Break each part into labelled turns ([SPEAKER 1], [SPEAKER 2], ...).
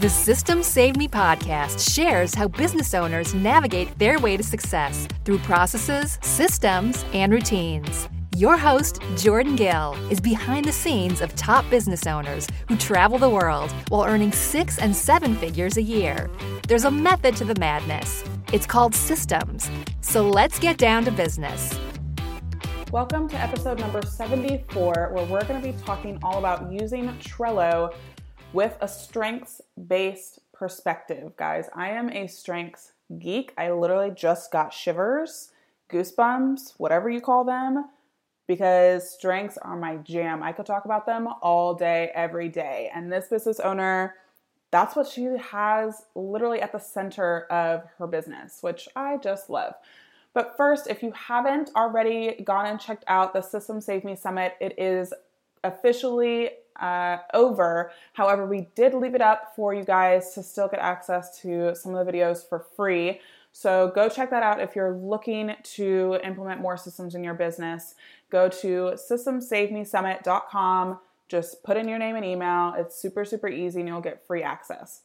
[SPEAKER 1] The Systems Saved Me podcast shares how business owners navigate their way to success through processes, systems, and routines. Your host, Jordan Gill, is behind the scenes of top business owners who travel the world while earning six and seven figures a year. There's a method to the madness. It's called systems. So let's get down to business.
[SPEAKER 2] Welcome to episode number 74, where we're going to be talking all about using Trello with a strengths based perspective. Guys, I am a strengths geek. I literally just got shivers, goosebumps, whatever you call them, because strengths are my jam. I could talk about them all day, every day. And this business owner, that's what she has literally at the center of her business, which I just love. But first, if you haven't already gone and checked out the Systems Saved Me Summit, it is officially uh, over. However, we did leave it up for you guys to still get access to some of the videos for free. So go check that out if you're looking to implement more systems in your business. Go to systemsavemesummit.com. Just put in your name and email. It's super, super easy and you'll get free access.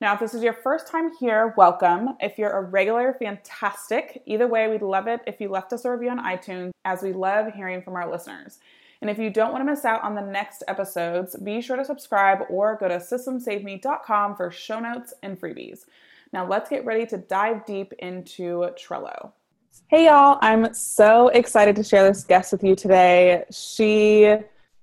[SPEAKER 2] Now, if this is your first time here, welcome. If you're a regular, fantastic. Either way, we'd love it if you left us a review on iTunes, as we love hearing from our listeners. And if you don't want to miss out on the next episodes, be sure to subscribe or go to systemsaveme.com for show notes and freebies. Now, let's get ready to dive deep into Trello. Hey, y'all, I'm so excited to share this guest with you today. She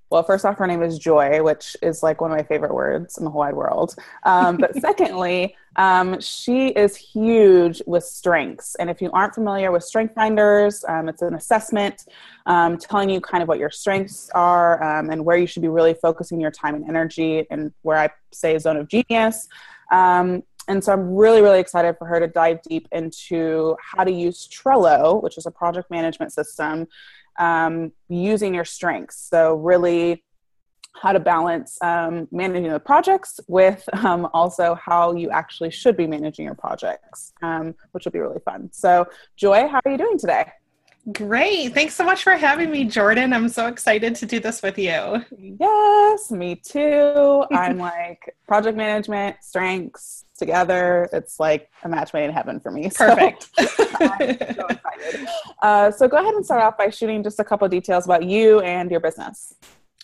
[SPEAKER 2] well, first off, her name is Joy, which is like one of my favorite words in the whole wide world. Um, but secondly, um, she is huge with strengths. And if you aren't familiar with Strength Finders, um, it's an assessment um, telling you kind of what your strengths are um, and where you should be really focusing your time and energy, and where I say zone of genius. Um, and so I'm really, really excited for her to dive deep into how to use Trello, which is a project management system um, using your strengths. So, really, how to balance um, managing the projects with um, also how you actually should be managing your projects, um, which will be really fun. So, Joy, how are you doing today?
[SPEAKER 3] Great. Thanks so much for having me, Jordan. I'm so excited to do this with you.
[SPEAKER 2] Yes, me too. I'm like project management, strengths together. It's like a match made in heaven for me.
[SPEAKER 3] Perfect.
[SPEAKER 2] So, so excited. Uh, so go ahead and start off by shooting just a couple details about you and your business.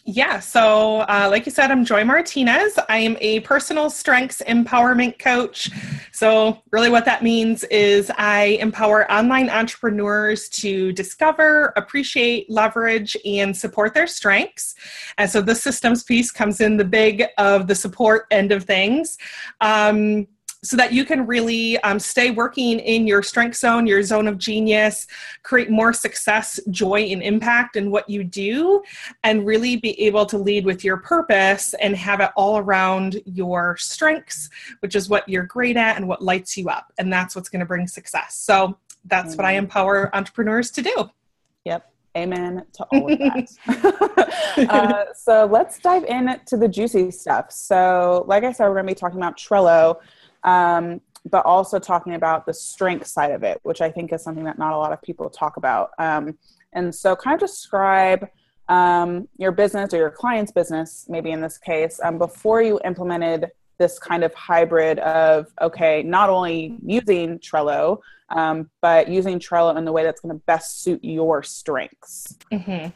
[SPEAKER 3] Yeah, so uh, like you said, I'm Joy Martinez. I am a personal strengths empowerment coach. So, really, what that means is I empower online entrepreneurs to discover, appreciate, leverage, and support their strengths. And so, the systems piece comes in the big of the support end of things. Um, so that you can really um, stay working in your strength zone, your zone of genius, create more success, joy, and impact in what you do, and really be able to lead with your purpose and have it all around your strengths, which is what you're great at and what lights you up. And that's what's going to bring success. So that's mm-hmm. what I empower entrepreneurs to do.
[SPEAKER 2] Yep. Amen to all of that. uh, so let's dive into the juicy stuff. So, like I said, we're going to be talking about Trello um, but also talking about the strength side of it, which I think is something that not a lot of people talk about. Um, and so, kind of describe um, your business or your client's business, maybe in this case, um, before you implemented this kind of hybrid of okay, not only using Trello, um, but using Trello in the way that's going to best suit your strengths.
[SPEAKER 3] Mm-hmm.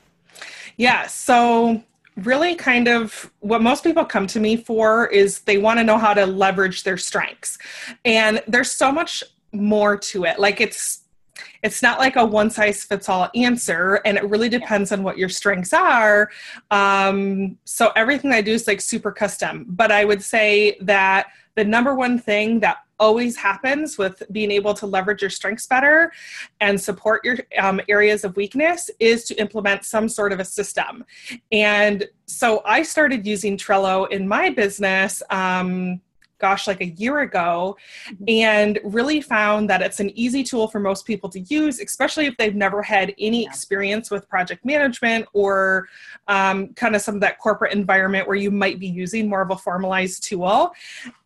[SPEAKER 3] Yeah. So really kind of what most people come to me for is they want to know how to leverage their strengths. And there's so much more to it. Like it's it's not like a one size fits all answer and it really depends on what your strengths are. Um, so everything i do is like super custom. But i would say that the number one thing that always happens with being able to leverage your strengths better and support your um, areas of weakness is to implement some sort of a system. And so I started using Trello in my business. Um, gosh, like a year ago, mm-hmm. and really found that it's an easy tool for most people to use, especially if they've never had any experience with project management or um, kind of some of that corporate environment where you might be using more of a formalized tool.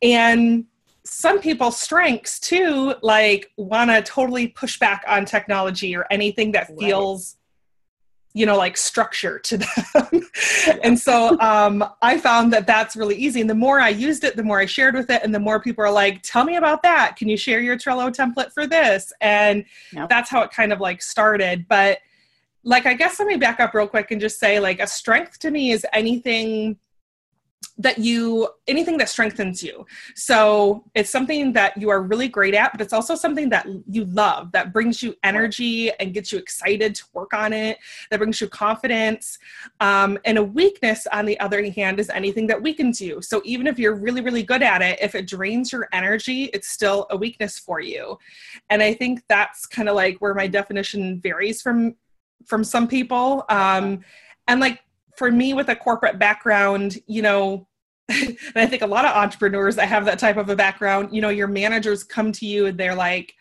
[SPEAKER 3] And some people's strengths too like want to totally push back on technology or anything that feels you know like structure to them. And so um, i found that that's really easy. And the more i used it the more i shared with it and the more people are like tell me about that. Can you share your trello template for this? And yep. that's how it kind of like started. But like i guess let me back up real quick and just say like a strength to me is anything that you anything that strengthens you. So it's something that you are really great at but it's also something that you love that brings you energy and gets you excited to work on it that brings you confidence. Um, and a weakness on the other hand is anything that weakens you. So even if you're really really good at it if it drains your energy it's still a weakness for you. And i think that's kind of like where my definition varies from from some people. Um, and like for me with a corporate background, you know, and I think a lot of entrepreneurs that have that type of a background, you know, your managers come to you and they're like,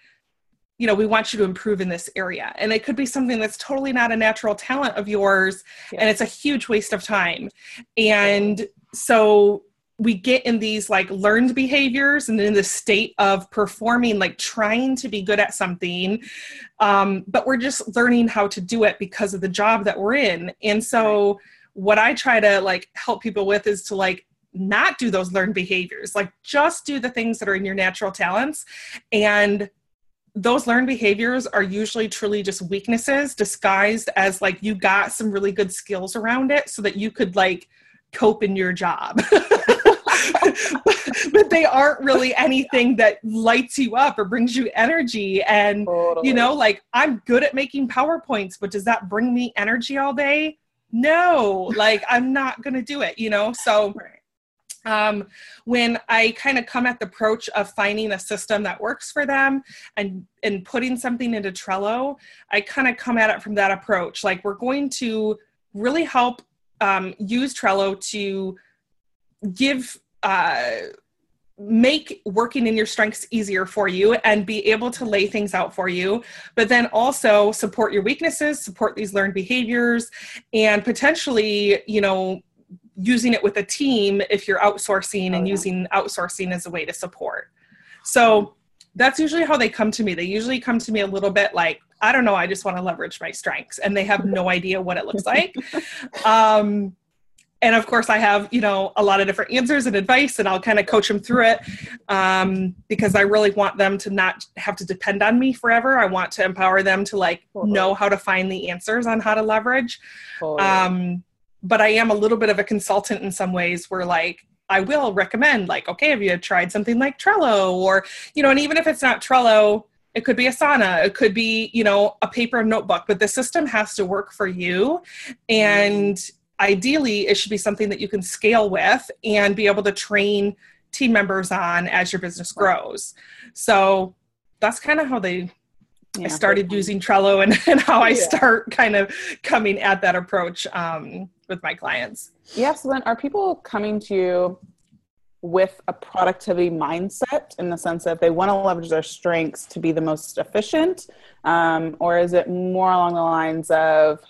[SPEAKER 3] you know, we want you to improve in this area. And it could be something that's totally not a natural talent of yours. Yeah. And it's a huge waste of time. And so we get in these like learned behaviors and in the state of performing, like trying to be good at something. Um, but we're just learning how to do it because of the job that we're in. And so, right what I try to like help people with is to like not do those learned behaviors. Like just do the things that are in your natural talents and those learned behaviors are usually truly just weaknesses disguised as like you got some really good skills around it so that you could like cope in your job. but they aren't really anything that lights you up or brings you energy and totally. you know like i'm good at making powerpoints but does that bring me energy all day no, like I'm not going to do it, you know? So um, when I kind of come at the approach of finding a system that works for them and and putting something into Trello, I kind of come at it from that approach. Like we're going to really help um, use Trello to give uh, make working in your strengths easier for you and be able to lay things out for you, but then also support your weaknesses, support these learned behaviors, and potentially, you know, using it with a team if you're outsourcing oh, and yeah. using outsourcing as a way to support. So that's usually how they come to me. They usually come to me a little bit like, I don't know, I just want to leverage my strengths, and they have no idea what it looks like. Um, and of course i have you know a lot of different answers and advice and i'll kind of coach them through it um, because i really want them to not have to depend on me forever. I want to empower them to like totally. know how to find the answers on how to leverage. Totally. um, but i am a little bit of a consultant in some ways where like i will recommend like okay have you tried something like trello? Or you know and even if it's not trello it could be asana it could be you know a paper notebook but the system has to work for you. And mm ideally it should be something that you can scale with and be able to train team members on as your business grows so that's kind of how they yeah. i started using trello and, and how i yeah. start kind of coming at that approach um, with my clients
[SPEAKER 2] yeah so then are people coming to you with a productivity mindset in the sense that they want to leverage their strengths to be the most efficient um, or is it more along the lines of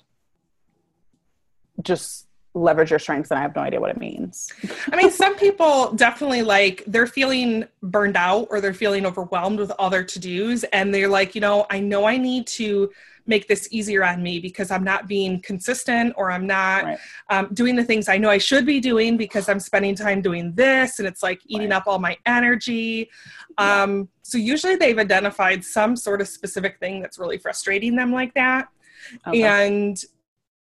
[SPEAKER 2] just leverage your strengths and I have no idea what it means.
[SPEAKER 3] I mean, some people definitely like they're feeling burned out or they're feeling overwhelmed with all their to-dos and they're like, you know, I know I need to make this easier on me because I'm not being consistent or I'm not right. um, doing the things I know I should be doing because I'm spending time doing this and it's like eating right. up all my energy. Yeah. Um, so usually they've identified some sort of specific thing that's really frustrating them like that. Okay. And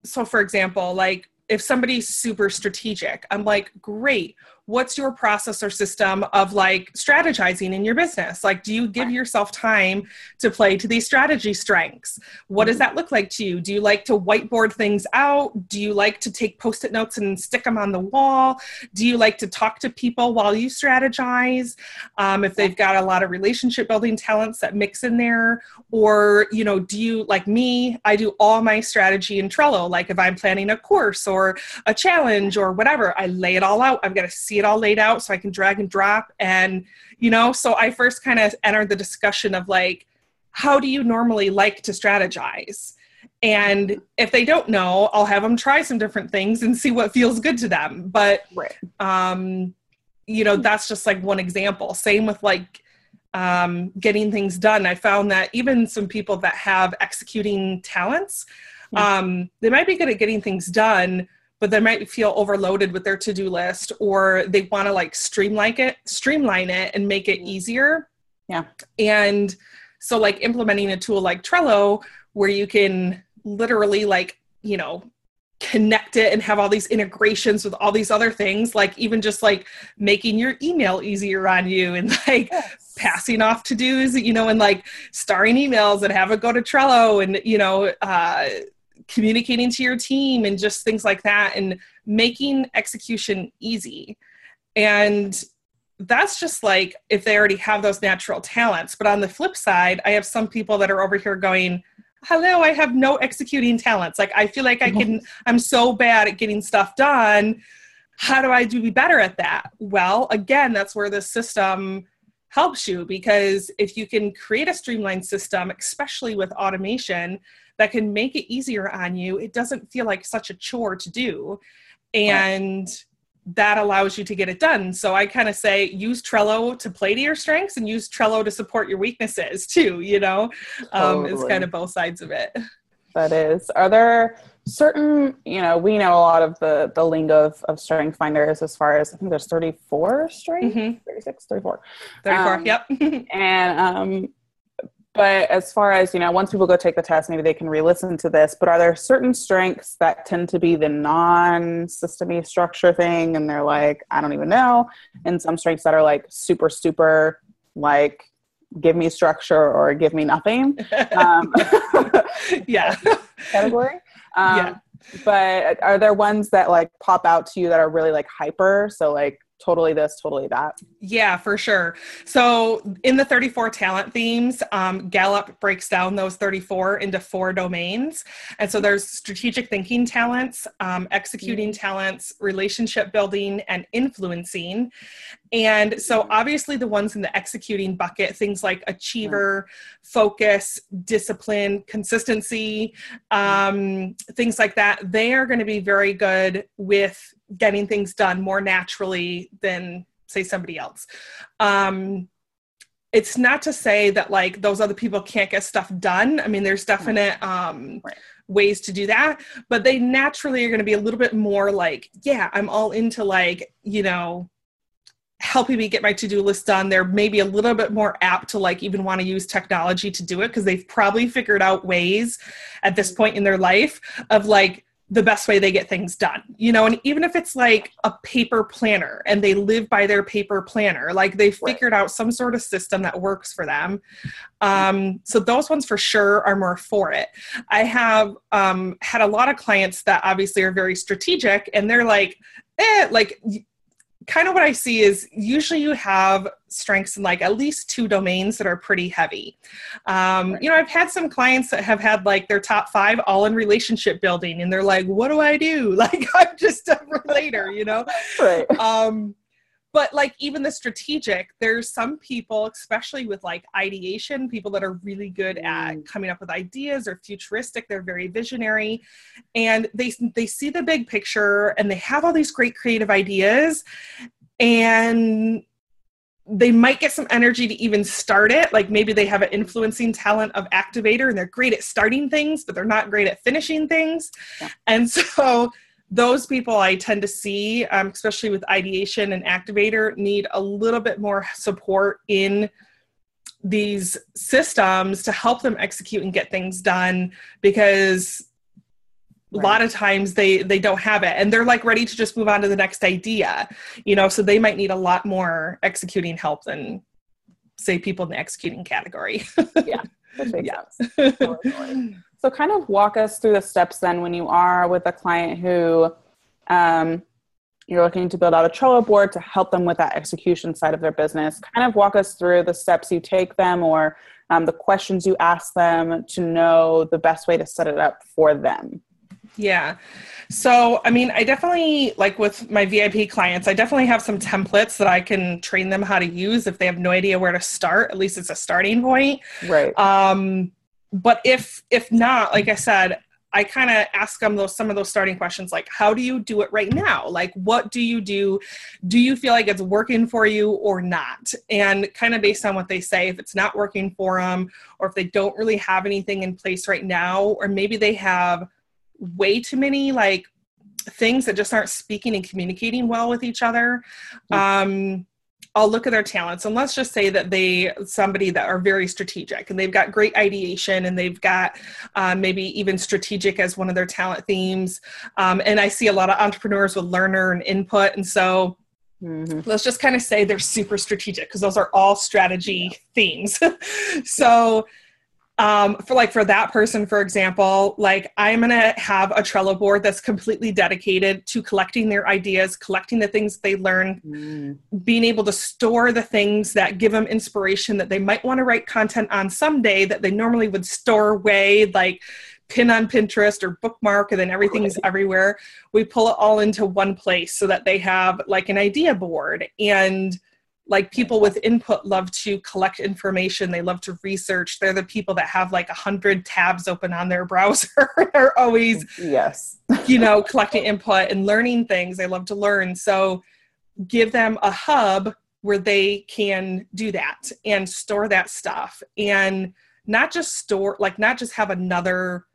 [SPEAKER 3] so for example like if somebody's super strategic i'm like great what's your process or system of like strategizing in your business? Like do you give yourself time to play to these strategy strengths? What does mm-hmm. that look like to you? Do you like to whiteboard things out? Do you like to take post-it notes and stick them on the wall? Do you like to talk to people while you strategize um, if they've got a lot of relationship building talents that mix in there? Or you know do you like me i do all my strategy in trello like if i'm planning a course or a challenge or whatever i lay it all out i've got to see it all laid out so I can drag and drop. And, you know, so I first kind of entered the discussion of like, how do you normally like to strategize? And if they don't know, I'll have them try some different things and see what feels good to them. But, right. um, you know, that's just like one example. Same with like um, getting things done. I found that even some people that have executing talents, Um, they might be good at getting things done, but they might feel overloaded with their to-do list or they want to like streamline it streamline it and make it mm-hmm. easier
[SPEAKER 2] yeah
[SPEAKER 3] and so like implementing a tool like trello where you can literally like you know connect it and have all these integrations with all these other things like even just like making your email easier on you and like yes. passing off to do's you know and like starring emails and have it go to trello and you know uh communicating to your team and just things like that and making execution easy. And that's just like if they already have those natural talents. But on the flip side i have some people that are over here going hello i have no executing talents. Like i feel like i can i'm so bad at getting stuff done. How do i do be better at that? Well again that's where the system helps you because if you can create a streamlined system especially with automation that can make it easier on you it doesn't feel like such a chore to do and right that allows you to get it done. So I kind of say use Trello to play to your strengths and use Trello to support your weaknesses too, you know? Um, totally. It's kind of both sides of it.
[SPEAKER 2] That is. Are there certain, you know, we know a lot of the the lingo of, of strength finders as far as I think there's 34 strength, mm-hmm. 36, 34.
[SPEAKER 3] 34, um, yep.
[SPEAKER 2] and um but as far as you know once people go take the test maybe they can re-listen to this but are there certain strengths that tend to be the non-systemy structure thing and they're like i don't even know and some strengths that are like super super like give me structure or give me nothing um,
[SPEAKER 3] yeah
[SPEAKER 2] category um, yeah but are there ones that like pop out to you that are really like hyper? So like totally this, totally that.
[SPEAKER 3] Yeah, for sure. So in the 34 talent themes, um, Gallup breaks down those 34 into four domains. And so there's strategic thinking talents, um, executing mm-hmm. talents, relationship building, and influencing. And so mm-hmm. obviously the ones in the executing bucket, things like achiever, focus, discipline, consistency, um, things like that, they are going to be very good with getting things done more naturally than say somebody else. Um it's not to say that like those other people can't get stuff done. I mean there's definite um right. ways to do that but they naturally are going to be a little bit more like yeah i'm all into like you know helping me get my to-do list done. They're maybe a little bit more apt to like even want to use technology to do it because they've probably figured out ways at this point in their life of like the best way they get things done you know and even if it's like a paper planner and they live by their paper planner like they figured out some sort of system that works for them. Um, so those ones for sure are more for it. I have um, had a lot of clients that obviously are very strategic and they're like eh, like kind of what I see is usually you have strengths in like at least two domains that are pretty heavy. Um, you know, I've had some clients that have had like their top five all in relationship building, and they're like, "What do I do?" Like I'm just a relator, you know.
[SPEAKER 2] Right.
[SPEAKER 3] Um, but like even the strategic there's some people especially with like ideation people that are really good at mm. coming up with ideas or futuristic they're very visionary and they they see the big picture and they have all these great creative ideas and they might get some energy to even start it like maybe they have an influencing talent of activator and they're great at starting things but they're not great at finishing things yeah. and so those people I tend to see, um, especially with ideation and activator, need a little bit more support in these systems to help them execute and get things done because right. a lot of times they they don't have it and they're like ready to just move on to the next idea you know so they might need a lot more executing help than say people in the executing category
[SPEAKER 2] yeah yeah So, kind of walk us through the steps then when you are with a client who um, you're looking to build out a Trello board to help them with that execution side of their business. Kind of walk us through the steps you take them or um, the questions you ask them to know the best way to set it up for them.
[SPEAKER 3] Yeah. So, I mean, I definitely, like with my VIP clients, I definitely have some templates that I can train them how to use if they have no idea where to start. At least it's a starting point.
[SPEAKER 2] Right.
[SPEAKER 3] Um, but if if not like i said i kind of ask them those some of those starting questions like how do you do it right now like what do you do do you feel like it's working for you or not and kind of based on what they say if it's not working for them or if they don't really have anything in place right now or maybe they have way too many like things that just aren't speaking and communicating well with each other um I'll look at their talents and let's just say that they somebody that are very strategic and they've got great ideation and they've got um, maybe even strategic as one of their talent themes. Um, and I see a lot of entrepreneurs with learner and input, and so Mm-hmm. Let's just kind of say they're super strategic because those are all strategy yeah. themes. so um, for like for that person for example like i'm going to have a trello board that's completely dedicated to collecting their ideas collecting the things they learn mm. being able to store the things that give them inspiration that they might want to write content on someday that they normally would store away like pin on pinterest or bookmark and then everything's everywhere. We pull it all into one place so that they have like an idea board. And like people with input love to collect information. They love to research. They're the people that have like a hundred tabs open on their browser. They're always
[SPEAKER 2] yes.
[SPEAKER 3] you know collecting input and learning things. They love to learn. So give them a hub where they can do that and store that stuff. And not just store like not just have another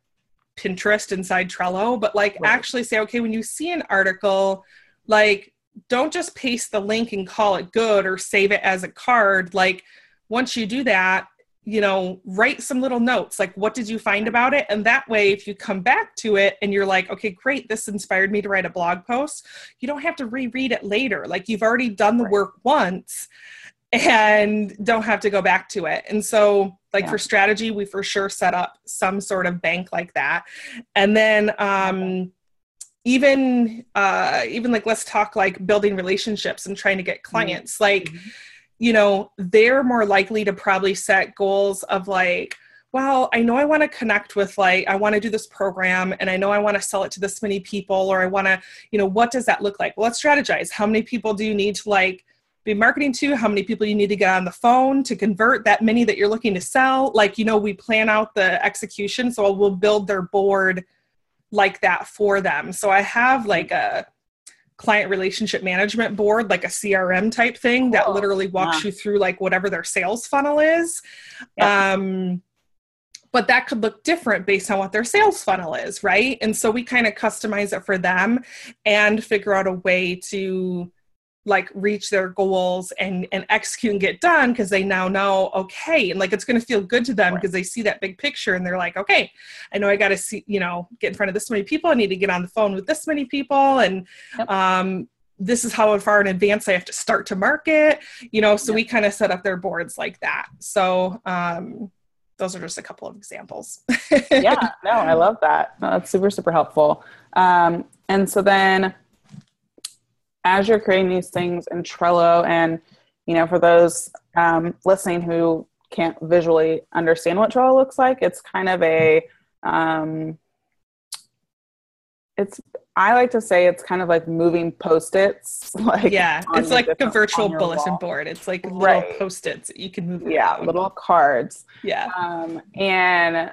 [SPEAKER 3] pinterest inside trello but like right. actually say okay when you see an article like don't just paste the link and call it good or save it as a card. Like once you do that, you know, write some little notes like what did you find about it? And that way if you come back to it and you're like, okay, great, this inspired me to write a blog post, you don't have to reread it later. Like you've already done the work once and don't have to go back to it. And so like yeah. for strategy, we for sure set up some sort of bank like that. And then um even uh even like let's talk like building relationships and trying to get mm-hmm. clients. Mm-hmm. like you know they're more likely to probably set goals of like well i know i want to connect with like i want to do this program and i know i want to sell it to this many people or i want to you know what does that look like? Well let's strategize. How many people do you need to like be marketing to? How many people you need to get on the phone to convert that many that you're looking to sell? Like you know we plan out the execution so we'll build their board like that for them. So I have like a client relationship management board, like a CRM type thing that literally walks yeah. you through like whatever their sales funnel is. Yeah. Um, but that could look different based on what their sales funnel is, right? And so we kind of customize it for them and figure out a way to like reach their goals and and execute and get done because they now know okay and like it's going to feel good to them because right. they see that big picture and they're like okay i know i got to see you know get in front of this many people i need to get on the phone with this many people and yep. um this is how far in advance i have to start to market you know so yep. we kind of set up their boards like that so um those are just a couple of examples
[SPEAKER 2] yeah no i love that no, that's super super helpful um and so then as you're creating these things in Trello, and you know, for those um, listening who can't visually understand what Trello looks like, it's kind of a um, it's I like to say it's kind of like moving post-its.
[SPEAKER 3] Like yeah, it's like a virtual bulletin wall. board. It's like little right. post-its you can move.
[SPEAKER 2] Yeah, around. little cards.
[SPEAKER 3] Yeah,
[SPEAKER 2] um, and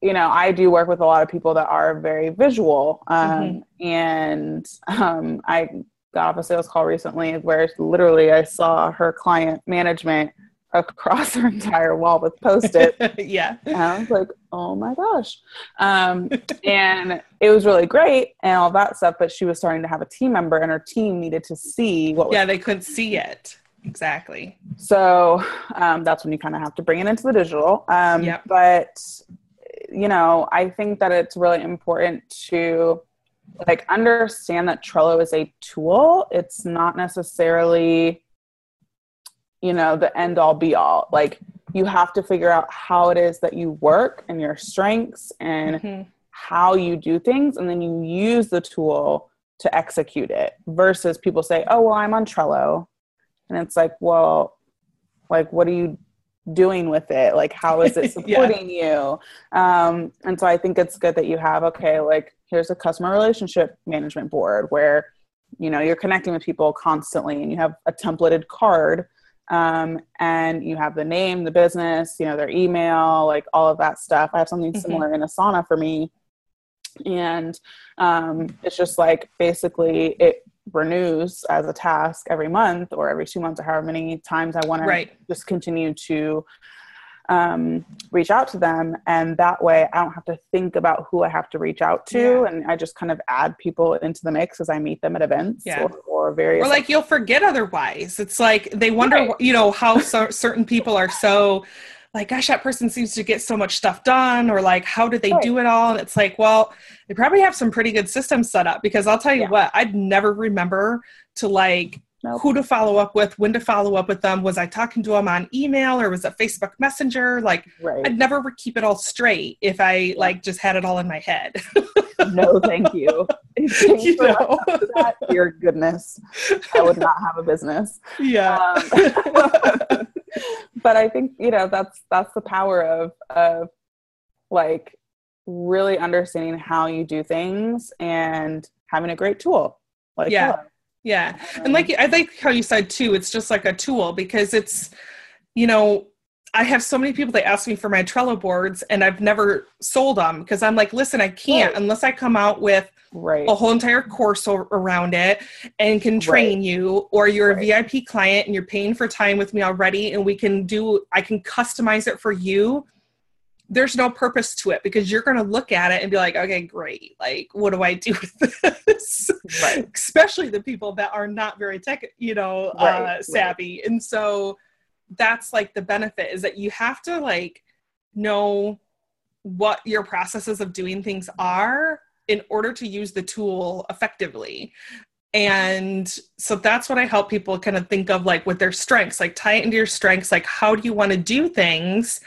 [SPEAKER 2] you know, I do work with a lot of people that are very visual, um, mm-hmm. and um, I got off a sales call recently where literally I saw her client management across her entire wall with post-it.
[SPEAKER 3] yeah.
[SPEAKER 2] And I was like, oh my gosh. Um, and it was really great and all that stuff, but she was starting to have a team member and her team needed to see what
[SPEAKER 3] Yeah, they couldn't see it. Exactly.
[SPEAKER 2] So um, that's when you kind of have to bring it into the digital. Um, yep. But, you know, I think that it's really important to like understand that Trello is a tool. It's not necessarily, you know, the end all be all. Like you have to figure out how it is that you work and your strengths and mm-hmm. how you do things. And then you use the tool to execute it versus people say, oh, well, I'm on Trello. And it's like, well, like, what are you doing with it? Like, how is it supporting yeah. you? Um, and so I think it's good that you have, okay, like, here's a customer relationship management board where you know you're connecting with people constantly and you have a templated card um, and you have the name the business you know their email like all of that stuff i have something mm-hmm. similar in asana for me and um, it's just like basically it renews as a task every month or every two months or however many times i want
[SPEAKER 3] right.
[SPEAKER 2] to just continue to um, reach out to them. And that way I don't have to think about who I have to reach out to.
[SPEAKER 3] Yeah.
[SPEAKER 2] And I just kind of add people into the mix as I meet them at events
[SPEAKER 3] Yeah.
[SPEAKER 2] or, or various.
[SPEAKER 3] or like you'll forget otherwise it's like they wonder
[SPEAKER 2] Right.
[SPEAKER 3] you know how so, certain people are so like gosh that person seems to get so much stuff done or like how did they
[SPEAKER 2] Right.
[SPEAKER 3] do it all and it's like well they probably have some pretty good systems set up because i'll tell you
[SPEAKER 2] Yeah.
[SPEAKER 3] what i'd never remember to like
[SPEAKER 2] Nope.
[SPEAKER 3] who to follow up with when to follow up with them was i talking to them on email or was it facebook messenger like
[SPEAKER 2] right.
[SPEAKER 3] i'd never keep it all straight if i like just had it all in my head
[SPEAKER 2] no, thank you.
[SPEAKER 3] You know?
[SPEAKER 2] that, dear goodness, I would not have a business.
[SPEAKER 3] yeah
[SPEAKER 2] Um, but I think you know that's that's the power of of like really understanding how you do things and having a great tool. Like
[SPEAKER 3] Yeah.
[SPEAKER 2] Trello.
[SPEAKER 3] Yeah. And like I like how you said too, it's just like a tool because it's, you know, I have so many people that ask me for my Trello boards and I've never sold them because I'm like, listen, I can't
[SPEAKER 2] Right.
[SPEAKER 3] unless I come out with
[SPEAKER 2] right,
[SPEAKER 3] a whole entire course around it and can train you or you're a VIP client and you're paying for time with me already and we can do I can customize it for you. There's no purpose to it because you're going to look at it and be like, okay, great. Like, what do I do with this?
[SPEAKER 2] Right.
[SPEAKER 3] Especially the people that are not very tech, you know,
[SPEAKER 2] Right,
[SPEAKER 3] uh,
[SPEAKER 2] right.
[SPEAKER 3] savvy. And so that's like the benefit is that you have to like know what your processes of doing things are in order to use the tool effectively. And so that's what I help people kind of think of like with their strengths, like tie it into your strengths, like how do you want to do things?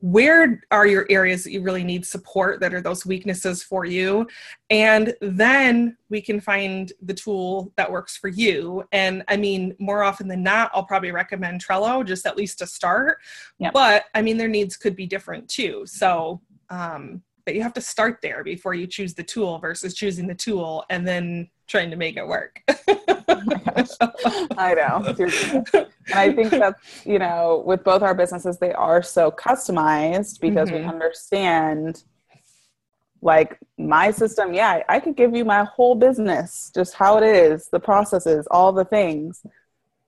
[SPEAKER 3] Where are your areas that you really need support that are those weaknesses for you? And then we can find the tool that works for you. And I mean, more often than not, I'll probably recommend Trello just at least to start.
[SPEAKER 2] Yep.
[SPEAKER 3] But I mean, their needs could be different too. So, um, but you have to start there before you choose the tool versus choosing the tool and then trying to make it work.
[SPEAKER 2] I know. And I think that's, you know, with both our businesses, they are so customized because we
[SPEAKER 3] Mhm.
[SPEAKER 2] understand like my system. Yeah, I could give you my whole business, just how it is, the processes, all the things.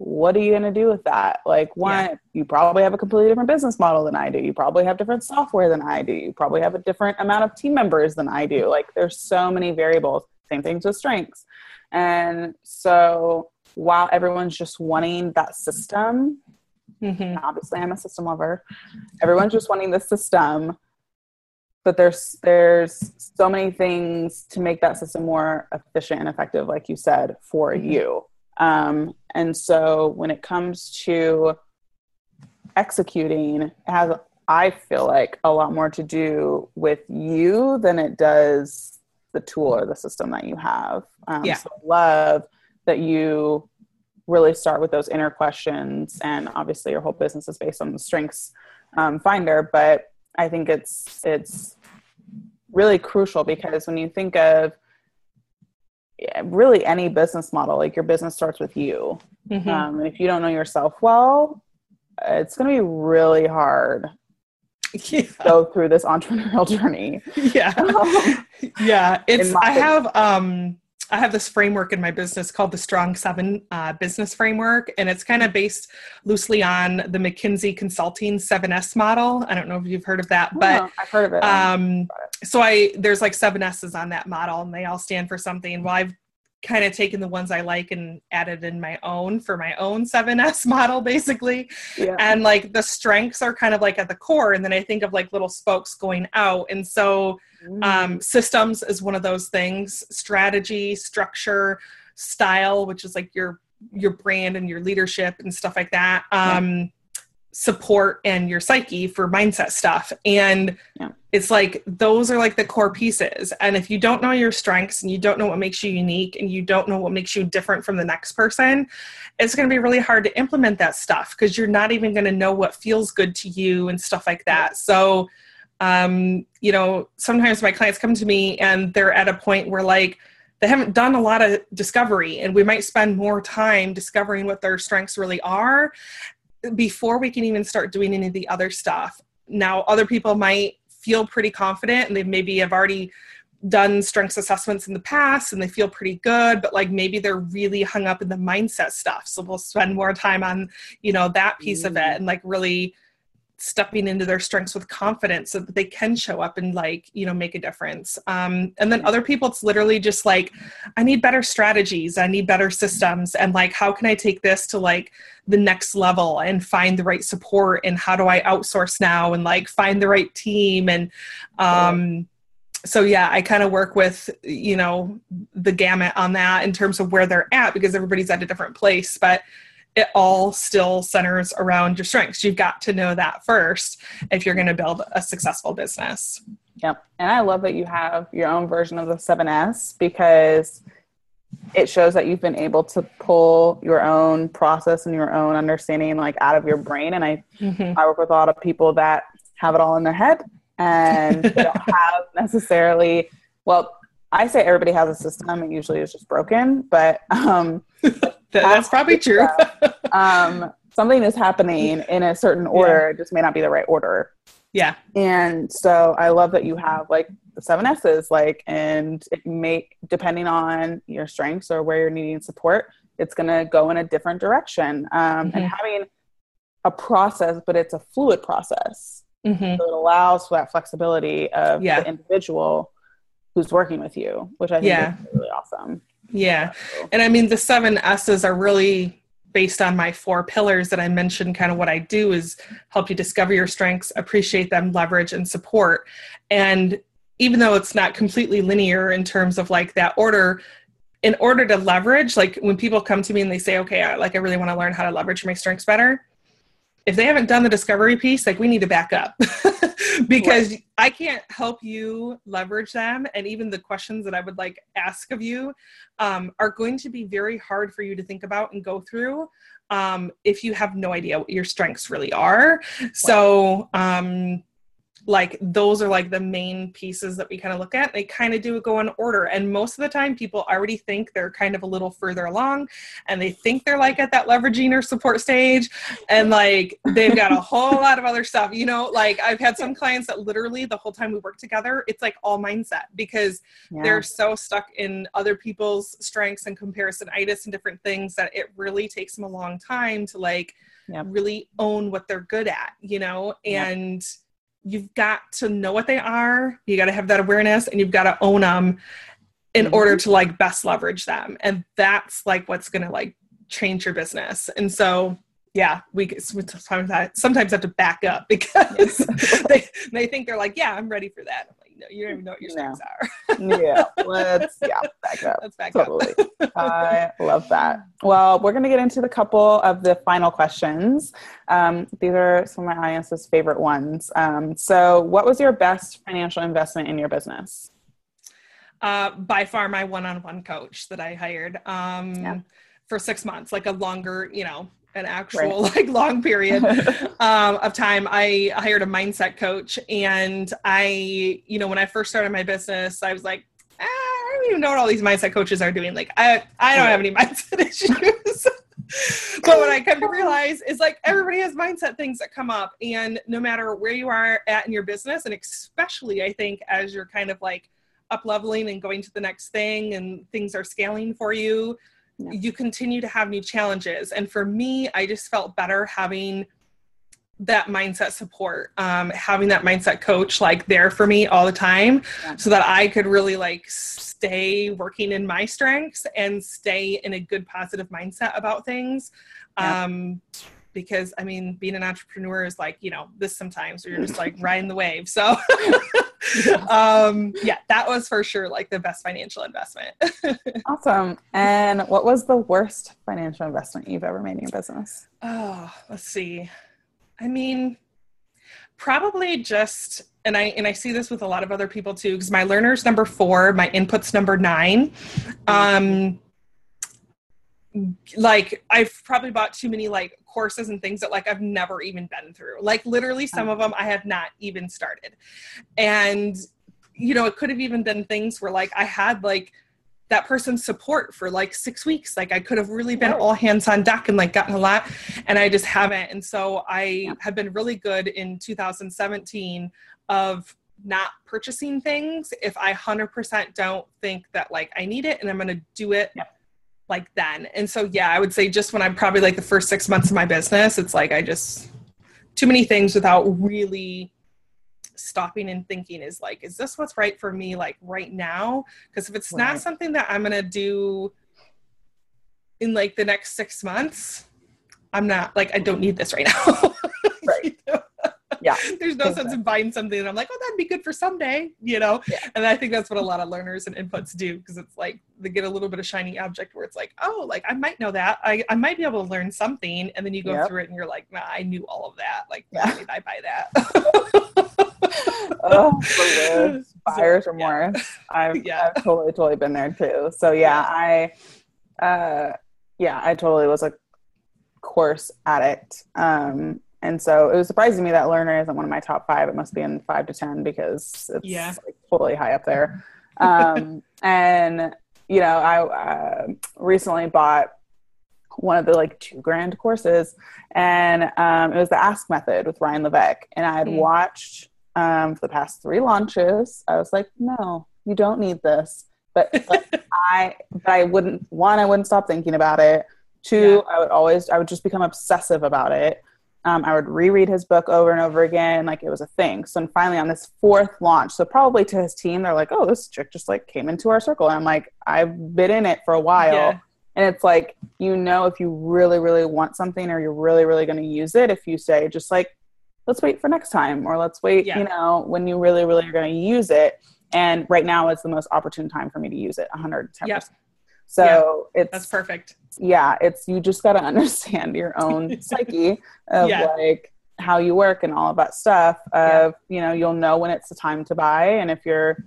[SPEAKER 2] What are you going to do with that? Like, one, you probably have a completely different business model than I do. You probably have different software than I do. You probably have a different amount of team members than I do. Like, there's so many variables. Same things with strengths. And so, while everyone's just wanting that system,
[SPEAKER 3] Mhm.
[SPEAKER 2] obviously I'm a system lover. Everyone's just wanting the system, but there's there's so many things to make that system more efficient and effective, like you said, for
[SPEAKER 3] Mhm.
[SPEAKER 2] you. Um, and so when it comes to executing, it has I feel like a lot more to do with you than it does the tool or the system that you have. Um,
[SPEAKER 3] Yeah.
[SPEAKER 2] So love that you really start with those inner questions and obviously your whole business is based on the strengths um, finder but i think it's it's really crucial because when you think of really any business model like your business starts with you
[SPEAKER 3] Mhm.
[SPEAKER 2] um, and if you don't know yourself well it's going to be really hard
[SPEAKER 3] yeah.
[SPEAKER 2] to go through this entrepreneurial journey
[SPEAKER 3] yeah.
[SPEAKER 2] Um,
[SPEAKER 3] yeah it's i have um i have this framework in my business called the strong seven uh, business framework and it's kind of based loosely on the mckinsey consulting 7s model. I don't know if you've heard of that but
[SPEAKER 2] oh, i've heard of it.
[SPEAKER 3] um so i there's like seven s's on that model and they all stand for something. Well i've kind of taken the ones i like and added in my own for my own 7s model basically.
[SPEAKER 2] Yeah.
[SPEAKER 3] and like the strengths are kind of like at the core and then i think of like little spokes going out. And so um, systems is one of those things. Strategy structure style which is like your your brand and your leadership and stuff like that. Um, support and your psyche for mindset stuff. And
[SPEAKER 2] Yeah.
[SPEAKER 3] it's like those are like the core pieces. And if you don't know your strengths and you don't know what makes you unique and you don't know what makes you different from the next person it's going to be really hard to implement that stuff because you're not even going to know what feels good to you and stuff like that. So um, you know, sometimes my clients come to me and they're at a point where like they haven't done a lot of discovery and we might spend more time discovering what their strengths really are before we can even start doing any of the other stuff. Now, other people might feel pretty confident and they maybe have already done strengths assessments in the past and they feel pretty good, but like maybe they're really hung up in the mindset stuff. So we'll spend more time on, you know, that piece of it and like really stepping into their strengths with confidence so that they can show up and like you know make a difference. Um, and then other people it's literally just like i need better strategies. I need better systems. And like how can i take this to like the next level and find the right support? And how do i outsource now? And like find the right team? And um, so yeah i kind of work with you know the gamut on that in terms of where they're at because everybody's at a different place. But it all still centers around your strengths. You've got to know that first if you're going to build a successful business.
[SPEAKER 2] Yep. And I love that you have your own version of the 7S because it shows that you've been able to pull your own process and your own understanding like out of your brain. And I, mm-hmm. I work with a lot of people that have it all in their head and don't have necessarily, well, I say everybody has a system. It usually is just broken, but um,
[SPEAKER 3] that's probably true.
[SPEAKER 2] um, something is happening in a certain order, yeah. it just may not be the right order.
[SPEAKER 3] Yeah.
[SPEAKER 2] And so I love that you have like the seven S's, like, and it may, depending on your strengths or where you're needing support, it's going to go in a different direction. Um, mm-hmm. And having a process, but it's a fluid process. Mm-hmm. So it allows for that flexibility of yeah. the individual who's working with you, which I think yeah. is really awesome.
[SPEAKER 3] Yeah. And I mean, the seven S's are really based on my four pillars that I mentioned. Kind of what I do is help you discover your strengths, appreciate them, leverage, and support. And even though it's not completely linear in terms of like that order, in order to leverage, like when people come to me and they say, okay, I, like I really want to learn how to leverage my strengths better, if they haven't done the discovery piece, like we need to back up because right. I can't help you leverage them. And even the questions that I would like ask of you um, are going to be very hard for you to think about and go through um, if you have no idea what your strengths really are. So, um, like those are like the main pieces that we kind of look at they kind of do go in order and most of the time people already think they're kind of a little further along and they think they're like at that leveraging or support stage and like they've got a whole lot of other stuff you know like i've had some clients that literally the whole time we work together it's like all mindset because yeah. they're so stuck in other people's strengths and comparisonitis and different things that it really takes them a long time to like yeah. really own what they're good at you know and yeah you've got to know what they are. You got to have that awareness and you've got to own them in mm-hmm. order to like best leverage them. And that's like what's going to like change your business. And so yeah we sometimes, sometimes have to back up because they, they think they're like yeah i'm ready for that no you don't even know what your strengths
[SPEAKER 2] are. Yeah let's yeah back up. Let's back totally. Up. i love that. Well we're going to get into the couple of the final questions. Um, these are some of my audience's favorite ones. Um, so what was your best financial investment in your business?
[SPEAKER 3] Uh, by far my one-on-one coach that i hired um, yeah. for six months like a longer you know an actual right. like long period um, of time. I hired a mindset coach and i you know when i first started my business i was like ah, i don't even know what all these mindset coaches are doing. Like i i don't have any mindset issues. But what i come to realize is like everybody has mindset things that come up and no matter where you are at in your business and especially i think as you're kind of like up leveling and going to the next thing and things are scaling for you yeah. you continue to have new challenges. And for me, I just felt better having that mindset support um, having that mindset coach like there for me all the time yeah. so that i could really like stay working in my strengths and stay in a good positive mindset about things yeah. um, because i mean being an entrepreneur is like you know this sometimes where you're just like riding the wave so um, yeah, that was for sure like the best financial investment.
[SPEAKER 2] awesome. And what was the worst financial investment you've ever made in your business?
[SPEAKER 3] Oh, let's see. I mean, probably just and I and I see this with a lot of other people too, because my learner's number four, my input's number nine. Um like I've probably bought too many like courses and things that like I've never even been through. Like literally some of oh. them I have not even started. And you know, it could have even been things where like I had like that person's support for like six weeks. Like I could have really been all hands on deck and like gotten a lot and I just haven't. And so I yeah. have been really good in 2017 of not purchasing things if I 100% don't think that like I need it and I'm going to do it. Like then. And so, yeah, I would say just when I'm probably like the first six months of my business, it's like I just too many things without really stopping and thinking is like is this what's right for me like right now because if it's right. not something that i'm going to do in like the next 6 months i'm not like i don't need this right now
[SPEAKER 2] right yeah
[SPEAKER 3] there's no sense in buying something and i'm like oh that'd be good for someday you know yeah. and i think that's what a lot of learners and inputs do because it's like they get a little bit of shiny object where it's like oh like i might know that i, I might be able to learn something and then you go yep. through it and you're like nah, i knew all of that like yeah. why did i buy that
[SPEAKER 2] oh buyer's so, remorse yeah. I've, yeah. I've totally totally been there too so yeah, yeah. i uh yeah i totally was a course addict um and so it was surprising to me that learner isn't one of my top five. It must be in five to 10 because it's yeah. like totally high up there. Um, and, you know, I uh, recently bought one of the like two grand courses and um, it was the Ask Method with Ryan Levesque. And I had mm. watched um, for the past three launches. I was like, no, you don't need this. But, but I, but I wouldn't, one, I wouldn't stop thinking about it. Two, yeah. I would always, I would just become obsessive about it. Um, I would reread his book over and over again, like it was a thing. So finally, on this fourth launch, so probably to his team, they're like, "Oh, this chick just like came into our circle," and I'm like, "I've been in it for a while." Yeah. And it's like, you know, if you really, really want something or you're really, really going to use it, if you say, just like, let's wait for next time or let's wait, yeah. you know, when you really, really are going to use it. And right now is the most opportune time for me to use it 110%. Yep. So yeah, it's
[SPEAKER 3] that's perfect.
[SPEAKER 2] Yeah, it's you just got to understand your own psyche of yeah. like how you work and all of that stuff. Of yeah. you know, you'll know when it's the time to buy, and if you're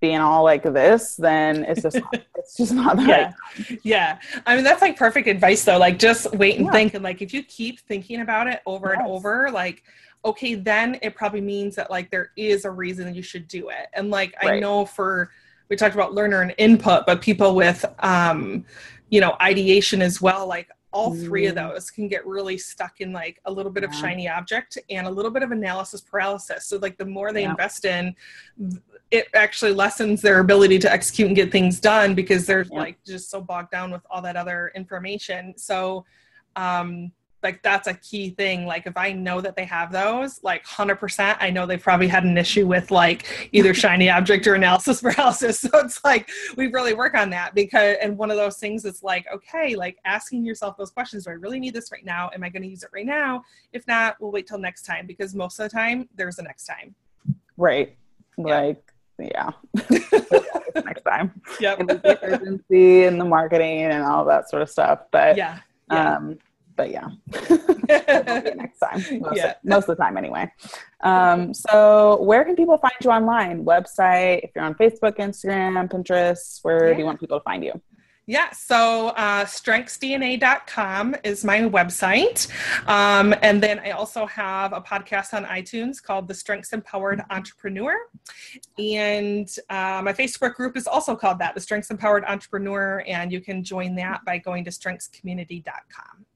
[SPEAKER 2] being all like this, then it's just it's just not the
[SPEAKER 3] yeah. Right yeah. I mean that's like perfect advice though. Like just wait and yeah. think and like if you keep thinking about it over yes. and over, like okay, then it probably means that like there is a reason you should do it. And like right. I know for we talked about learner and input, but people with, um, you know, ideation as well, like all three of mm. those can get really stuck in like a little bit yeah. of shiny object and a little bit of analysis paralysis. So like the more they yeah. invest in, it actually lessens their ability to execute and get things done because they're yeah. like just so bogged down with all that other information. So um like that's a key thing. Like if i know that they have those like 100% i know they've probably had an issue with like either shiny object or analysis paralysis. So it's like we really work on that because and one of those things is like okay like asking yourself those questions do i really need this right now? Am i going to use it right now? If not we'll wait till next time because most of the time there's a next time.
[SPEAKER 2] Right. Like yeah, next time.
[SPEAKER 3] Yeah
[SPEAKER 2] and the urgency and the marketing and all that sort of stuff but
[SPEAKER 3] yeah, yeah.
[SPEAKER 2] um but yeah, next time. Most, yeah. of, most of the time, anyway. Um, so, where can people find you online? Website, if you're on Facebook, Instagram, Pinterest, where yeah. do you want people to find you?
[SPEAKER 3] Yeah, so uh, strengthsdna.com is my website. Um, and then I also have a podcast on iTunes called The Strengths Empowered Entrepreneur. And uh, my Facebook group is also called that, The Strengths Empowered Entrepreneur. And you can join that by going to strengthscommunity.com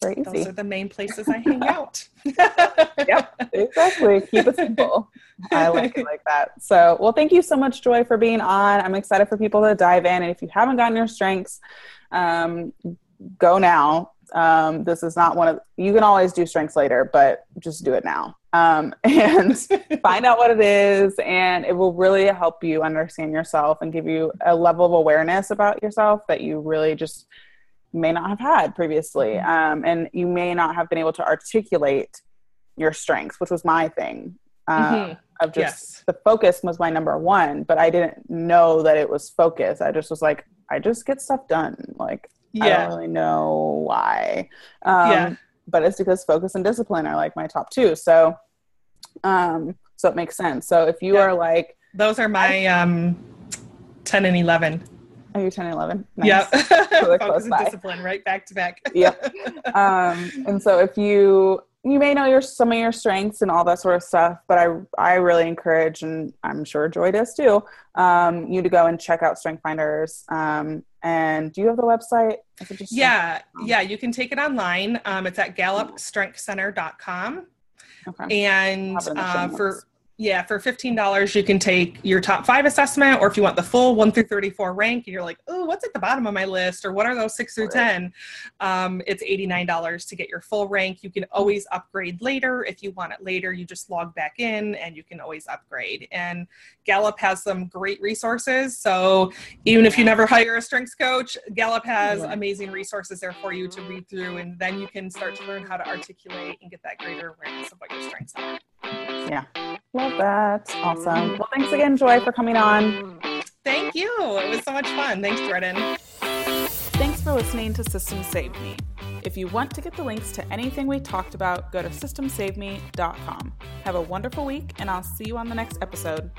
[SPEAKER 2] very easy.
[SPEAKER 3] Those are the main places I hang out.
[SPEAKER 2] yep, exactly. Keep it simple. I like it like that. So, well, thank you so much, Joy, for being on. I'm excited for people to dive in. And if you haven't gotten your strengths, um, go now. Um, this is not one of you can always do strengths later, but just do it now. Um, and find out what it is, and it will really help you understand yourself and give you a level of awareness about yourself that you really just may not have had previously. Mm-hmm. Um, and you may not have been able to articulate your strengths, which was my thing. Uh, mm-hmm. Of just yes. the focus was my number one, but I didn't know that it was focus. I just was like, I just get stuff done. Like, yeah. I don't really know why. Um, yeah. But it's because focus and discipline are like my top two. So, um, so it makes sense. So if you yeah. are like,
[SPEAKER 3] those are my um, 10 and 11.
[SPEAKER 2] Are you 10 and 11?
[SPEAKER 3] Nice. Yep. Focus and discipline, right back to back.
[SPEAKER 2] yep. Um, and so if you you may know your some of your strengths and all that sort of stuff, but I I really encourage, and I'm sure Joy does too, um, you to go and check out Strength Finders. Um, and do you have the website?
[SPEAKER 3] yeah, yeah, you can take it online. Um, it's at gallupstrengthscenter.com. Okay. And uh, for Yeah, for $15, you can take your top five assessment, or if you want the full 1 through 34 rank, and you're like, oh, what's at the bottom of my list, or what are those 6 through 10? Um, it's $89 to get your full rank. You can always upgrade later. If you want it later, you just log back in and you can always upgrade. And Gallup has some great resources. So even if you never hire a strengths coach, Gallup has amazing resources there for you to read through, and then you can start to learn how to articulate and get that greater awareness of what your strengths are.
[SPEAKER 2] Yeah. Love that. Awesome. Well, thanks again, Joy, for coming on.
[SPEAKER 3] Thank you. It was so much fun. Thanks, Jordan.
[SPEAKER 2] Thanks for listening to Systems Saved Me. If you want to get the links to anything we talked about, go to systemssavedme.com. Have a wonderful week, and I'll see you on the next episode.